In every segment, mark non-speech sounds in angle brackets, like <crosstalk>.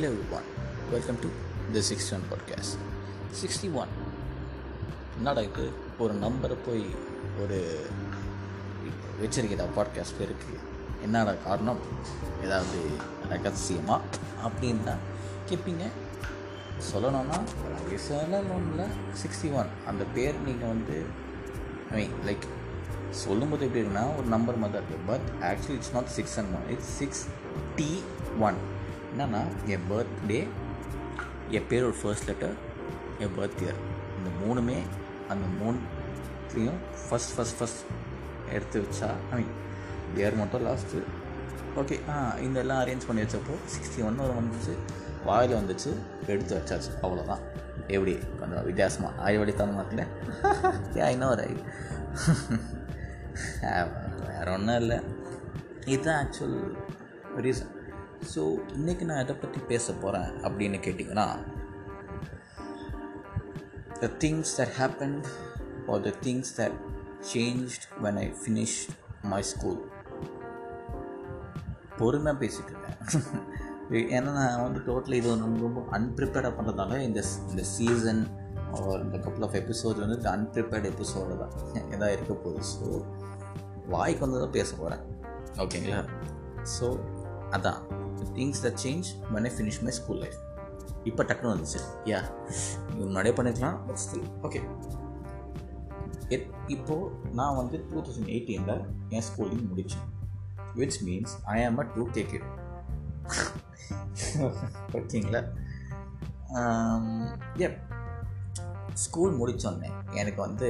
Hello everyone, welcome to the 61 podcast. 61 என்னடா இது? ஒரு நம்பரை போய் ஒரு வச்சிருக்கிறா பாட்காஸ்ட் பேருக்கு என்னடா காரணம்? ஏதாவது ரகசியமா? அப்படின்னு தான் கேட்பீங்க சொல்லணும்னா சொல்லணும்ல. சிக்ஸ்டி ஒன் அந்த பேர் நீங்கள் வந்து ஐ மீன் லைக் சொல்லும்போது எப்படி இருக்குன்னா ஒரு நம்பர் மாதிரி தான் இருக்குது but actually it's not six and one it's six D one என்னென்னா என் பர்த்டே என் பேரோட ஃபர்ஸ்ட் லெட்டர் என் பர்த் இயர் இந்த மூணுமே அந்த மூணுத்தையும் ஃபஸ்ட் ஃபஸ்ட் ஃபஸ்ட் எடுத்து வச்சா ஐ மீன் இயர் மட்டும் லாஸ்ட்டு ஓகே ஆ இந்த எல்லாம் அரேஞ்ச் பண்ணி வச்சப்போ சிக்ஸ்டி ஒன் ஒரு வந்துச்சு வாயில் வந்துச்சு எடுத்து வச்சாச்சு. அவ்வளோதான் எப்படி? கொஞ்சம் வித்தியாசமாக ஆய்வடி தரமாட்டில் இன்னும் <laughs> ஒரு <laughs> வேறு ஒன்றும் இல்லை. இதுதான் ஆக்சுவல் ரீசன் ஸோ இன்றைக்கி நான் எதை பற்றி பேச போகிறேன் அப்படின்னு கேட்டிங்கன்னா the things that happen or the things that changed when I finish my school பொறுமையாக பேசிகிட்டு இருக்கேன் ஏன்னா நான் வந்து டோட்டலி இது வந்து ரொம்ப அன்பிரிப்பேர்டாக பண்ணுறதால இந்த இந்த சீசன் ஒரு இந்த கப்புள் ஆஃப் எபிசோட் வந்து இந்த அன்ப்ரிப்பேர்ட் எபிசோடு தான் எதாவது இருக்க போகுது. ஸோ வாய்க்கு வந்து தான் பேச போகிறேன் ஓகேங்களா ஸோ அதான். Things the change when finish my school life இப்போ டக்குனு வந்துச்சு. யா இது முன்னாடியே பண்ணிக்கலாம் பட் ஸ்டில் ஓகே எத் இப்போது நான் வந்து டூ தௌசண்ட் எயிட்டீனில் என் ஸ்கூலிங் முடித்தேன் which means I am a two K it ஓகேங்களா எப் ஸ்கூல் முடித்தோடனே எனக்கு வந்து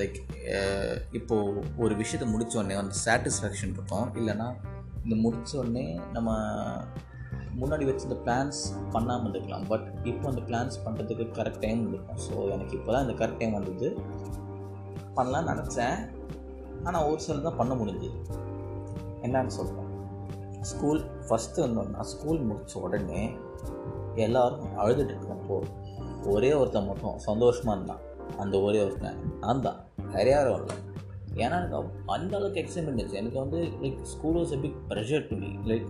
லைக் uh, இப்போது ஒரு விஷயத்தை முடித்தோடனே வந்து சாட்டிஸ்ஃபேக்ஷன் இருக்கும். இல்லைன்னா இந்த முடித்தோடனே நம்ம முன்னாடி வச்சிருந்த பிளான்ஸ் பண்ணாமல் இருக்கலாம் பட் இப்போ அந்த பிளான்ஸ் பண்ணுறதுக்கு கரெக்ட் டைம் இருக்கும் ஸோ எனக்கு இப்போ தான் இந்த கரெக்ட் டைம் வந்தது. பண்ணலான்னு நினச்சேன். ஆனால் ஒரு சில தான் பண்ண முடிஞ்சுது. என்னன்னு சொல்கிறேன் ஸ்கூல் ஃபஸ்ட்டு வந்தோம்னா ஸ்கூல் முடித்த உடனே எல்லோரும் அழுதுட்டு இருக்கப்போ ஒரே ஒருத்தன் மட்டும் சந்தோஷமாக இருந்தான். அந்த ஒரே ஒருத்தன். நான் தான். நிறையா இல்லை ஏன்னா எனக்கு அந்த அளவுக்கு எக்ஸைட்மெண்ட் இருந்துச்சு. எனக்கு வந்து like school was a big pressure to me like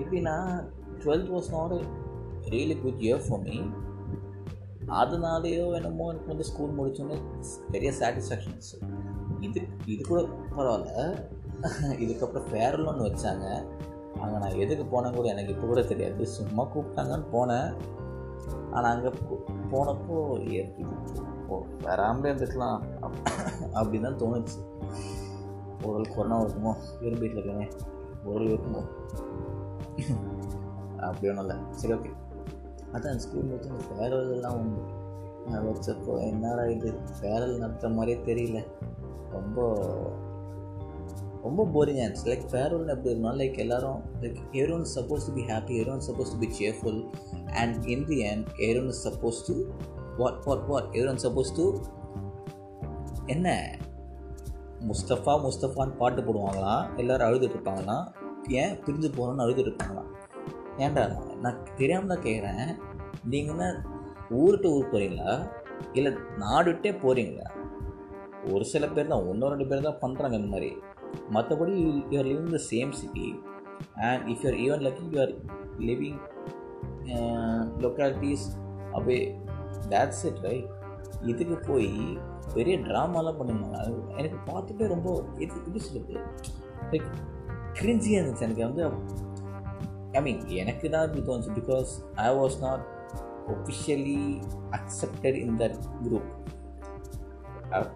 எப்படின்னா twelfth was not really good year for me அதனாலேயோ என்னமோ எனக்கு வந்து ஸ்கூல் முடிச்சோன்னே பெரிய சாட்டிஸ்ஃபேக்ஷன்ஸ் இது இது கூட பரவாயில்ல. இதுக்கப்புறம் ஃபேரல் ஒன்று வச்சாங்க. அங்கே நான் எதுக்கு போனேன் கூட எனக்கு இப்போ கூட தெரியாது. சும்மா கூப்பிட்டாங்கன்னு போனேன். ஆனால் அங்கே போனப்போ ஓ வராமலே இருந்துக்கலாம். அப்படின்னு தான் தோணுச்சு. ஒரு கொரோனா இருக்குமோ வெறும் வீட்டில் இருக்கேன். ஒரு இருக்குமோ? அப்படி ஒன்றும் இல்லை. சரி ஓகே அதான் ஸ்கூல் வச்சு இந்த ஃபேர்வெல்லாம் உண்டு. வச்சப்போ என்னடா இது? ஃபேரல் நடத்துகிற மாதிரியே தெரியல. ரொம்ப ரொம்ப போரிங் ஆயிடுச்சு லைக் ஃபேர்வெல் எப்படி இருந்தாலும் லைக் எல்லாரும் like everyone supposed to be happy every one supposed to be cheerful and in the end every one supposed to what what what every one supposed to என்ன? முஸ்தஃபா முஸ்தஃபான்னு பாட்டு போடுவாங்களாம் எல்லோரும் அழுதுட்டுருப்பாங்களாம் ஏன் பிரிஞ்சு போகணும்னு அழுதுட்டு இருப்பாங்களாம் ஏன்டா? நான் தெரியாமல் தான் கேட்குறேன் நீங்கள் என்ன ஊருட்டு ஊர் போகிறீங்களா இல்லை நாடுட்டே போகிறீங்களா ஒரு சில பேர் தான் ஒன்றோ ரெண்டு பேர் தான் பண்ணுறாங்க இந்த மாதிரி. மற்றபடி you're living the same city and if you're even lucky you're living localities அப்படியே தேட்ஸ் இட் ரைட் இதுக்கு போய் பெரிய ட்ராமாலாம் பண்ணுங்க எனக்கு பார்த்துட்டே ரொம்ப இது எப்படி சொல்லுது லைக் கிரிஞ்சியாக இருந்துச்சு எனக்கு. வந்து ஐ மீன் எனக்கு தான் இப்படி தோணுச்சு. Because I was not officially accepted in that group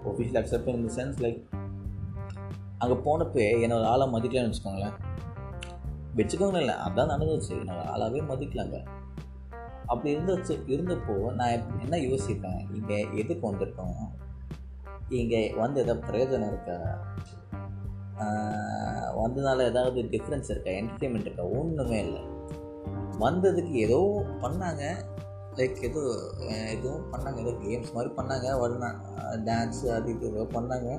official accepted in the sense like அங்கே போனப்போ என்னோட ஆளை மதிக்கலாம்னு வச்சுக்கோங்களேன். வச்சுக்கோங்களேன் இல்லை அதான் நடந்துச்சு. என்னோட ஆளாகவே மதிக்கலாங்க. அப்படி இருந்துச்சு இருந்தப்போ நான் என்ன யோசிப்பேன்? இங்கே எதுக்கு வந்திருக்கோம்? இங்கே வந்து எதாவது பிரயோஜனம் இருக்கா? வந்ததுனால ஏதாவது டிஃப்ரென்ஸ் இருக்கா? என்டர்டெயின்மெண்ட் இருக்கா? ஒன்றுமே இல்லை. வந்ததுக்கு ஏதோ பண்ணாங்க. லைக் ஏதோ எதுவும் பண்ணாங்க. ஏதோ கேம்ஸ் மாதிரி பண்ணாங்க. வருணா டான்ஸு அது இது ஏதோ பண்ணாங்க.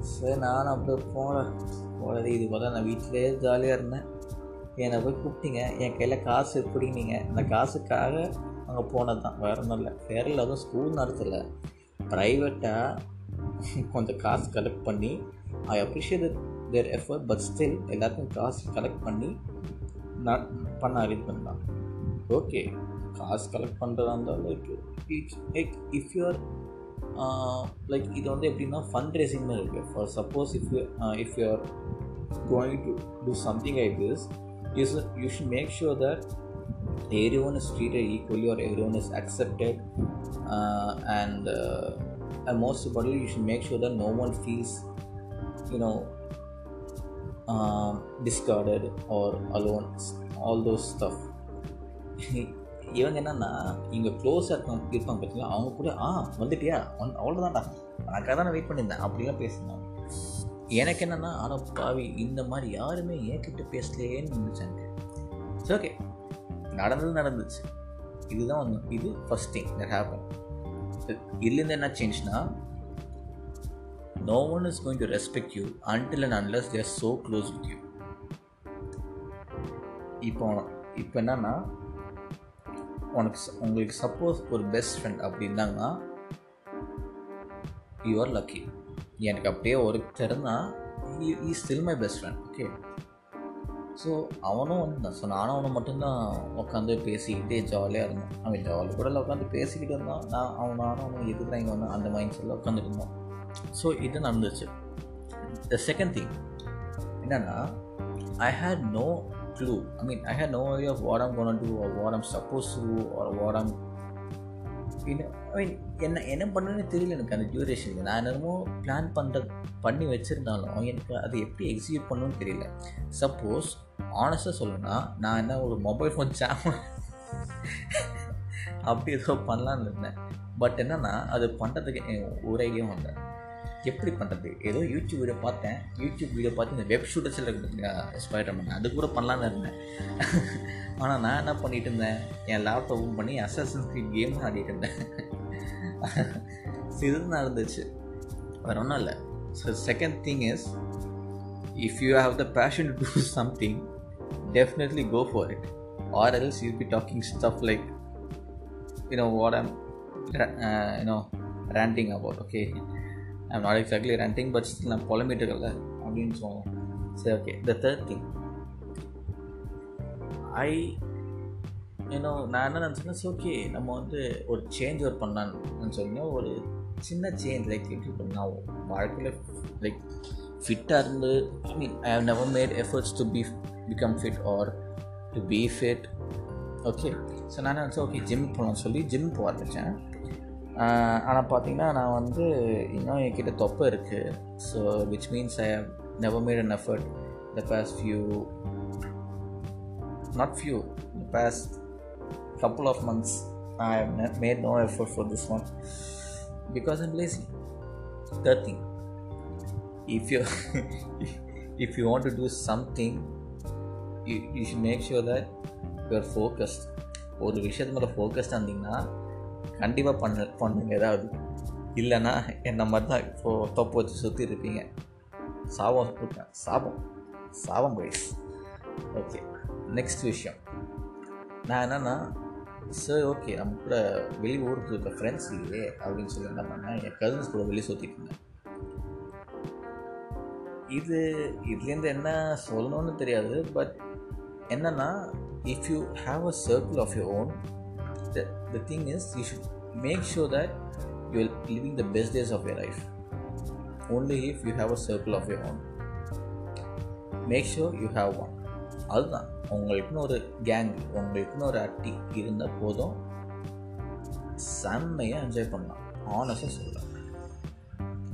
சரி நானும் அப்படியே போனேன். போனது இது பார்த்தா நான் வீட்டிலே ஜாலியாக இருந்தேன். என்னை போய் கூப்பிட்டீங்க. என் கையில் காசு பிடிங்கினீங்க அந்த காசுக்காக அங்கே போனது தான் வேறு ஒன்றும் இல்லை. ஃபேரில் அதுவும் ஸ்கூல் நடத்தலை ப்ரைவேட்டாக கொஞ்சம் காசு கலெக்ட் பண்ணி I appreciate their effort but still எல்லாருக்கும் காசு கலெக்ட் பண்ணி நான் பண்ண அரேஞ்ச் பண்ணலாம் ஓகே காசு கலெக்ட் பண்ணுறதா இருந்தாலும் like like if you're like இது வந்து எப்படின்னா ஃபண்ட் ரேசிங் மாதிரி இருக்குது for suppose if you if you're going to do something I this is you should make sure that everyone is treated equally or everyone is accepted uh, and uh, and most importantly you should make sure that no one feels you know um, discarded or alone all those stuff <laughs> இவங்க என்னன்னா இங்கே க்ளோஸாக இருப்பாங்க இருப்பாங்க பார்த்தீங்களா அவங்க கூட ஆ வந்துட்டியா ஒன் அவ்வளோதான்டா அதுக்காக தான் நான் வெயிட் பண்ணியிருந்தேன் அப்படிலாம் பேசினாங்க எனக்கு என்னென்னா ஆட பாவி இந்த மாதிரி யாருமே ஏன்கிட்ட பேசலையேன்னு நினச்சாங்க. சரி ஓகே நடந்தது நடந்துச்சு. இதுதான் ஒன்று இது ஃபஸ்ட் திங் தட் ஹேப்பன் இதுலேருந்து என்ன சேஞ்ச்னா no one is going to respect you until and unless they're so close with you இப்போ இப்போ என்னன்னா உனக்கு உங்களுக்கு சப்போஸ் ஒரு பெஸ்ட் ஃப்ரெண்ட் அப்படி இருந்தாங்கன்னா யூ ஆர் லக்கி எனக்கு அப்படியே ஒருத்தர் இருந்தால் he still my best friend okay so அவனும் வந்து ஸோ நானும் அவனை மட்டும்தான் உட்காந்து பேசிக்கிட்டே ஜாலியாக இருந்தோம். அவன் ஜாலி கூட உட்காந்து பேசிக்கிட்டு இருந்தான். நான் அவன் நானும் அவனும் எதுக்குறான் இங்கே வந்து அந்த மைண்ட் செட்டில் உட்காந்துட்டு இருந்தோம். ஸோ இது நடந்துச்சு. த செகண்ட் திங் என்னென்னா I had no clue I mean I had no idea of what am gonna do or what am supposed to or what am I mean என்ன என்ன பண்ணுன்னு தெரியல எனக்கு அந்த டியூரேஷனுக்கு நான் என்னமோ பிளான் பண்ணுற பண்ணி வச்சுருந்தாலும் எனக்கு அது எப்படி எக்ஸிக்யூட் பண்ணணும்னு தெரியல. சப்போஸ் ஆனஸ்ட்டாக சொல்லணும்னா நான் என்ன ஒரு மொபைல் ஃபோன் ஜாம் அப்படி ஏதோ பண்ணலான்னு இருந்தேன். பட் என்னென்னா அது பண்ணுறதுக்கு ஒரு ஐடியாவும் இல்லை எப்படி பண்ணுறது ஏதோ யூடியூப் வீடியோ பார்த்தேன். யூடியூப் வீடியோ பார்த்து இந்த வெப் ஷூட்டர்ஸில் இருக்கு பார்த்தீங்களா ஸ்பைடர் மேன் அது கூட பண்ணலான்னு இருந்தேன். ஆனால் நான் என்ன பண்ணிகிட்டு இருந்தேன்? என் லேப்டாப் ஓப்பன் பண்ணி அசசன் ஸ்கிரீன் கேம் ஆடிட்டு இருந்தேன். இது நடந்துச்சு வேறு ஒன்றும் இல்லை. So second thing is if you have the passion to do something definitely go for it or else you be talking stuff like you know what I'm you know ranting about okay I'm not exactly ranting but still நான் புலம்பிட்டு இருக்கல அப்படின்னு சொல்லுவோம். சரி okay the third thing I ஏன்னோ நான் என்ன நினச்சேன்னா okay நம்ம வந்து ஒரு சேஞ்ச் ஒரு பண்ணலான்னு சொன்னால் ஒரு சின்ன சேஞ்ச் லைக் எப்படி நான் வாழ்க்கையில் லைக் ஃபிட்டாக இருந்து I mean I have never made efforts to be become fit or to be fit okay so நான் நினச்சேன் ஓகே ஜிம் போகலாம்னு சொல்லி ஜிம் போக ஆரம்பித்தேன் ஆனால் பார்த்தீங்கன்னா நான் வந்து இன்னும் என்கிட்ட தொப்பை இருக்குது so which means I have never made an effort the past few not few the past couple of months i have made no effort for this one because i'm lazy third thing if you if you want to do something you, you should make sure that you are focused ஒரு விஷயத்து மேலே ஃபோக்கஸ்டாக இருந்தீங்கன்னா கண்டிப்பாக பண்ண பண்ணுங்க. ஏதாவது இல்லைன்னா என்ன மாதிரி தான் இப்போது தொப்பு வச்சு சுற்றி இருப்பீங்க. சாபம் சாபம். சாபம் வயசு ஓகே நெக்ஸ்ட் விஷயம். நான் என்னென்னா சரி ஓகே நம்ம கூட வெளி ஊருக்கு இருக்க ஃப்ரெண்ட்ஸ் இல்லையே அப்படின்னு சொல்லி என்ன பண்ணேன்? என் கசின்ஸ் கூட வெளியே சுற்றிட்டு இருந்தேன். இது இதுலேருந்து என்ன சொல்லணும்னு தெரியாது பட் என்னென்னா if you have a circle of your own the thing is you should make sure that you will living the best days of your life only if you have a circle of your own make sure you have one அதுதான். உங்களுக்குன்னு ஒரு gang உங்களுக்குன்னு ஒரு அட்டி இருந்தால் போதும். செம்மையாக enjoy பண்ணலாம். ஆனஸ்டாக சொல்லலாம்.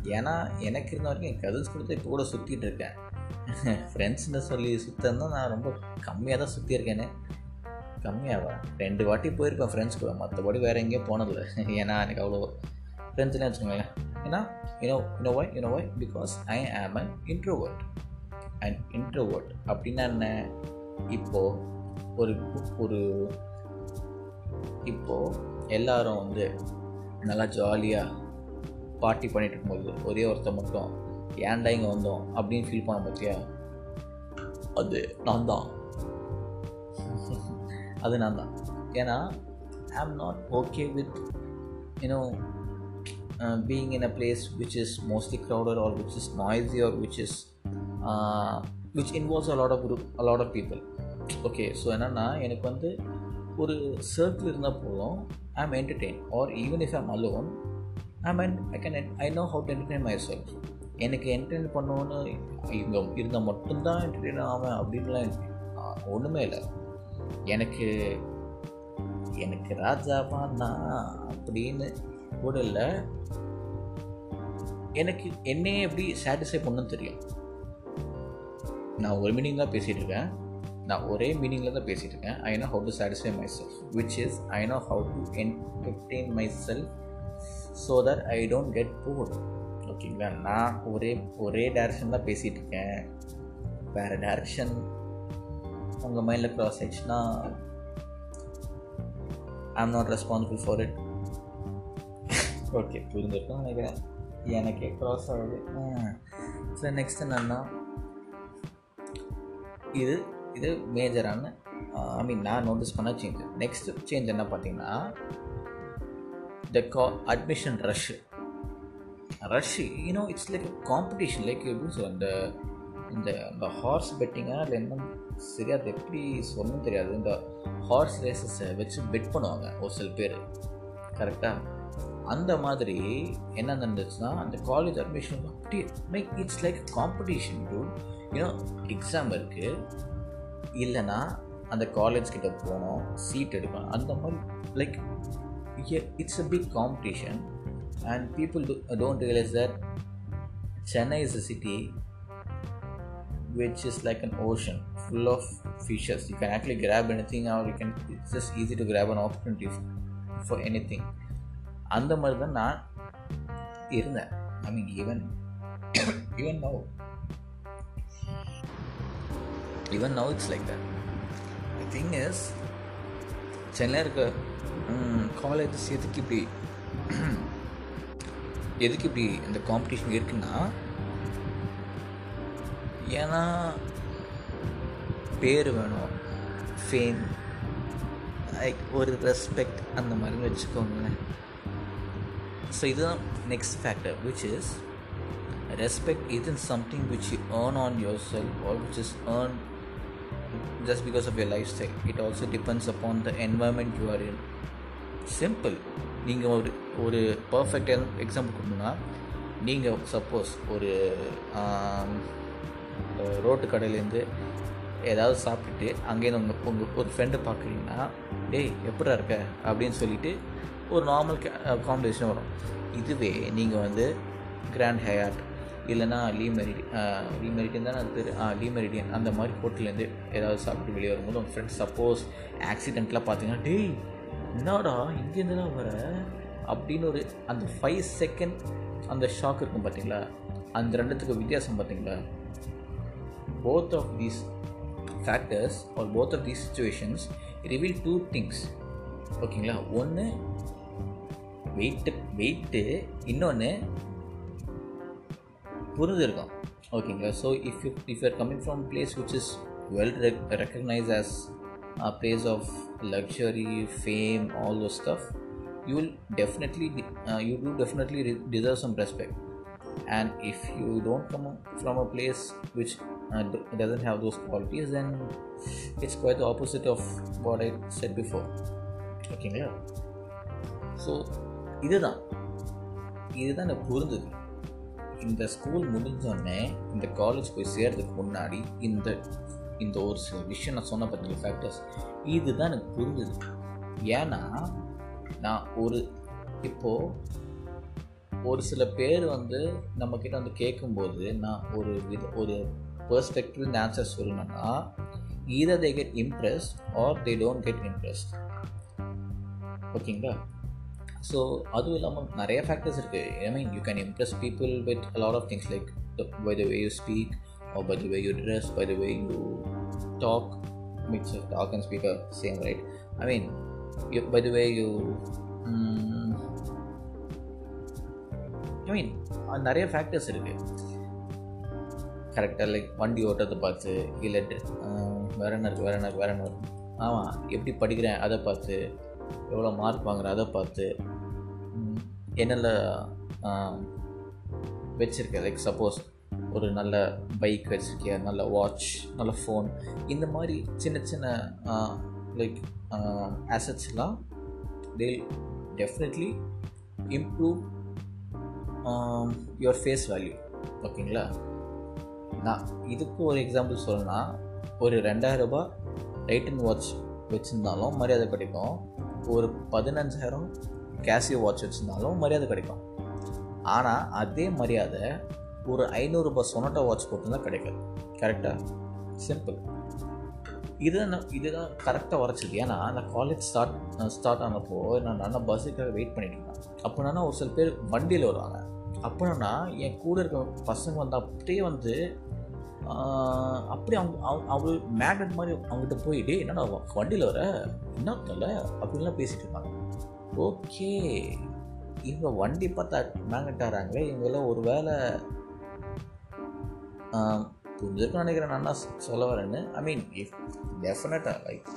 ஏன்னா எனக்கு இருந்த வரைக்கும் என் கதில்ஸ் கொடுத்து இப்போ கூட சுற்றிட்டு இருக்கேன். <laughs> ஃப்ரெண்ட்ஸ்ன்னு சொல்லி சுத்தன்னா நான் ரொம்ப கம்மியாக தான் சுற்றியிருக்கேனே கம்மியாவா ரெண்டு வாட்டி போயிருப்பேன் ஃப்ரெண்ட்ஸ் கூட. மற்றபடி வேறு எங்கேயும் போனதில்லை. ஏன்னா எனக்கு அவ்வளோ ஃப்ரெண்ட்ஸ்னே வச்சுக்கோங்களேன். ஏன்னா you know you know why you know why because I am an introvert and introvert அப்படின்னா என்ன? இப்போது ஒரு ஒரு இப்போது எல்லாரும் வந்து நல்லா ஜாலியாக பார்ட்டி பண்ணிட்டு இருக்கும்போது ஒரே ஒருத்தர் மட்டும் ஏன்டா இங்கே வந்தோம்? அப்படின்னு ஃபீல் பண்ண பார்த்தியா அது நான் தான். அது நான் தான். ஏன்னா I am not okay with you know being in a place which is mostly crowded or which is noisy or which is which involves a lot of group a lot of people okay so என்னென்னா எனக்கு வந்து ஒரு circle இருந்தால் போதும் I am entertain or even if I'm alone I mean I can I know how to entertain myself எனக்கு entertain பண்ணணும்னு இவங்க இருந்தால் மட்டும்தான் என்டர்டெயின் ஆவேன் அப்படின்லாம் ஒன்றுமே இல்லை. எனக்கு எனக்கு ராஜாவா நான் அப்படின்னு கூட இல்லை. எனக்கு என்னையே எப்படி சாட்டிஸ்ஃபை பண்ணணும்னு தெரியும். நான் ஒரு மீனிங் தான் பேசிகிட்டு இருக்கேன். நான் ஒரே மீனிங்கில் தான் பேசிகிட்டு இருக்கேன். I know how to satisfy myself which is I know how to entertain myself so that I don't get bored ஓகேங்களா நான் ஒரே ஒரே டேரக்ஷன் தான் பேசிகிட்டு இருக்கேன். வேறு டேரக்ஷன் உங்கள் மைண்டில் க்ராஸ் ஆயிடுச்சுன்னா I am not responsible for it okay புரிஞ்சிருக்கும் நினைக்கிறேன். எனக்கே க்ராஸ் ஆகுது. ஸோ நெக்ஸ்ட் என்னன்னா இது இது மேஜரான ஐ மீன் நான் நோட்டீஸ் பண்ண சேஞ்ச் நெக்ஸ்ட் சேஞ்ச் என்ன பார்த்தீங்கன்னா த கா admission rush rush you know it's like competition like எப்படி சொல்ல இந்த இந்த இந்த ஹார்ஸ் பெட்டிங்காக இல்லை என்ன சரியாக அது எப்படி சொல்லணும் தெரியாது. இந்த ஹார்ஸ் ரேசஸை வச்சு பெட் பண்ணுவாங்க ஒரு சில பேர். கரெக்டாக அந்த மாதிரி என்ன நடந்துச்சுன்னா அந்த காலேஜ் அட்மிஷன் அப்படி like it's like competition to you know exam இருக்குது இல்லைன்னா அந்த காலேஜ் கிட்ட போனோம் சீட் எடுக்கணும். அந்த மாதிரி like it's a big competition and people don't realise that Chennai is a city which is like an ocean full of fishes. You can actually grab anything, or you can. It's just easy to grab an opportunity for anything. அந்த மாதிரி தான் நான் இருந்தேன் I mean even even now even now it's like that thing is சென்னையில் இருக்க colleges எதுக்கு இப்படி எதுக்கு இப்படி இந்த காம்படிஷன் இருக்குன்னா ஏன்னா பேர் வேணும். ஃபேம் லைக் ஒரு ரெஸ்பெக்ட் அந்த மாதிரி வச்சுக்கோங்களேன். ஸோ இதுதான் next factor which is respect இதுன் something which you earn on yourself or which is earn just because of your lifestyle. It also depends upon the environment you are in. Simple நீங்கள் ஒரு ஒரு perfect example கொடுங்கன்னா நீங்கள் suppose ஒரு um, road கடையிலேருந்து ஏதாவது சாப்பிட்டுட்டு அங்கேருந்து உங்கள் உங்கள் ஒரு ஃப்ரெண்டு பார்க்குறீங்கன்னா டேய் எப்படா இருக்க? அப்படின்னு சொல்லிட்டு ஒரு நார்மல் காம்படிஷன் வரும். இதுவே நீங்கள் வந்து கிராண்ட் ஹயாட் இல்லைனா லீ மெரிடி லீ மெரிடியன் தானே அது பேர்? ஆ லீ மெரிடியன் அந்த மாதிரி ஹோட்டல்லேருந்து ஏதாவது சாப்பிட்டு வெளியே வரும்போது உங்கள் ஃப்ரெண்ட்ஸ் சப்போஸ் ஆக்சிடெண்ட்லாம் பார்த்தீங்கன்னா டேய் என்னடா இங்கேருந்து தான் வர? அப்படின்னு ஒரு அந்த ஃபைவ் செகண்ட் அந்த ஷாக் இருக்கும் பார்த்தீங்களா அந்த ரெண்டுத்துக்கு வித்தியாசம் பார்த்தீங்களா both of these factors are both of these situations reveal two things ஓகேங்களா ஒன்று வெயிட்டு வெயிட்டு இன்னொன்று புரிஞ்சிருக்கும் ஓகேங்களா so if you if you're coming from place which is well recognize as a place of luxury fame all those stuff you will definitely uh, you do definitely deserve some respect and if you don't come from a place which uh, doesn't have those qualities then it's quite the opposite of what i said before. ஓகேங்களா so இதுதான். இதுதான் எனக்கு புரிஞ்சுது இந்த school முடிஞ்சோடனே இந்த college போய் சேர்றதுக்கு முன்னாடி இந்த இந்த ஒரு சில விஷயம் நான் சொன்ன பார்த்தீங்க ஃபேக்டர்ஸ் இதுதான் எனக்கு புரிஞ்சுது. ஏன்னா நான் ஒரு இப்போது ஒரு சில பேர் வந்து நம்மக்கிட்ட வந்து கேட்கும்போது நான் ஒரு வித ஒரு பெர்ஸ்பெக்டிவ் இந்த ஆன்சர் சொல்லணும்னா either they get impressed or they don't get impressed ஓகேங்களா? ஸோ அதுவும் இல்லாமல் நிறைய ஃபேக்டர்ஸ் இருக்குது I mean you can impress people with lot of things like by the way you speak or by the way you dress by the way you talk mix talk and and speak are same, right? I mean, you, by the way you, um, நிறைய factors இருக்குது கரெக்டாக like வண்டி ஓட்டுறதை பார்த்து இல்லை வேற என்ன இருக்குது வேற என்ன வேற என்ன இருக்குது ஆமாம் எப்படி படிக்கிறேன் அதை பார்த்து எவ்வளோ மார்க் வாங்குறேன் அதை பார்த்து என்னென்ன வச்சுருக்கேன் லைக் சப்போஸ் ஒரு நல்ல பைக் வச்சுருக்கிய நல்ல வாட்ச் நல்ல ஃபோன் இந்த மாதிரி சின்ன சின்ன like ஆசட்ஸ்லாம் they definitely improve your face value ஓகேங்களா நான் இதுக்கு ஒரு எக்ஸாம்பிள் சொல்லணும்னா ஒரு ரெண்டாயிரம் ரூபாய் டைட்டன் வாட்ச் வச்சுருந்தாலும் மரியாதை கிடைக்கும். ஒரு பதினஞ்சாயிரம் கேசியோ வாட்ச் வச்சுருந்தாலும் மரியாதை கிடைக்கும். ஆனால் அதே மரியாதை ஒரு ஐநூறுரூபா சொனட்டா வாட்ச் போட்டுருந்தா கிடைக்காது. கரெக்டாக சிம்பிள் இதுதான் இதுதான் கரெக்டாக வரைச்சது ஏன்னா நான் காலேஜ் ஸ்டார்ட் ஸ்டார்ட் ஆனப்போ நான் நல்லா பஸ்ஸுக்காக வெயிட் பண்ணிட்டு இருந்தேன். அப்போனா ஒரு சில பேர் வண்டியில் வருவாங்க. அப்படின்னா என் கூட இருக்க பசங்க வந்து அப்படியே வந்து அப்படியே அவங்க அவங்க அவங்க மேக்னெட் மாதிரி அவங்ககிட்ட போயிட்டு என்னடா வண்டியில் வர? என்ன தெரியல அப்படின்லாம் பேசிகிட்டு இருப்பாங்க ஓகே இவங்க வண்டி பார்த்தா மேக்னெட் ஆகிறாங்களே இவங்கெல்லாம் ஒரு வேலை புரிஞ்சிருக்கும் நினைக்கிறேன் நான் தான் சொல்ல வரேன்னு. ஐ மீன் இஃப் டெஃபினட்டாக லைக்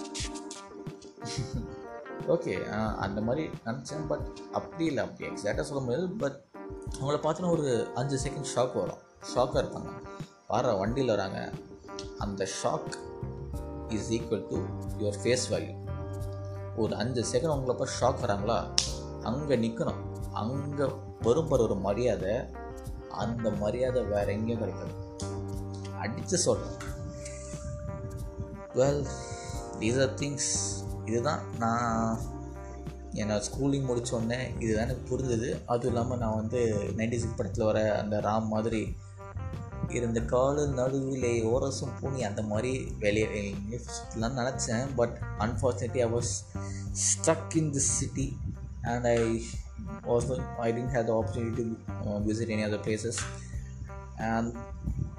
ஓகே அந்த மாதிரி நினச்சேன் பட் அப்படி இல்லை அப்படி எக்ஸாக்டாக சொல்ல முடியாது பட் அவங்கள பார்த்தோன்னா ஒரு அஞ்சு செகண்ட் ஷாக் வரும். ஷாக்காக இருப்பாங்க. வர வண்டியில் வராங்க. அந்த shock is equal to your face value ஒரு அஞ்சு செகண்ட் உங்களை பார்த்து ஷாக் வராங்களா? அங்கே நிற்கணும் அங்கே வரும் ஒரு மரியாதை. அந்த மரியாதை வேறு எங்கேயும் கிடைக்காது. அடித்து சொல்கிறேன் வெல் தீஸ் ஆர் திங்ஸ் இதுதான் நான் ஏன்னா ஸ்கூலிங் முடித்தோடனே இதுதான் எனக்கு புரிஞ்சுது. அதுவும் இல்லாமல் நான் வந்து நைன்டி சிக்ஸ் படத்தில் வர அந்த ராம் மாதிரி இருந்த கால நடுவில் ஓரசும் பூனி அந்த மாதிரி வெளியே நினச்சேன். But unfortunately I was struck in this city and I was I didn't have the opportunity to visit any other places and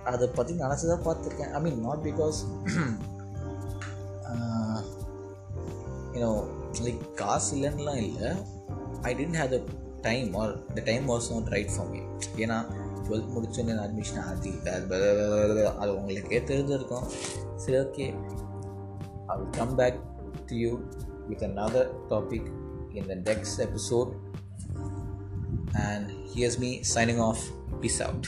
அதை பற்றி நினச்சி தான் பார்த்துருக்கேன் I mean not because you know <clears throat> uh, like காசு இல்லைன்னுலாம் இல்லை. I didn't have the time or the time was not right for me ஏன்னா twelfth முடிச்சோன்னே அட்மிஷன் ஆதி அது உங்களுக்கே தெரிஞ்சிருக்கும். சரி okay I will come back to you with another topic in the next episode and here's me signing off peace out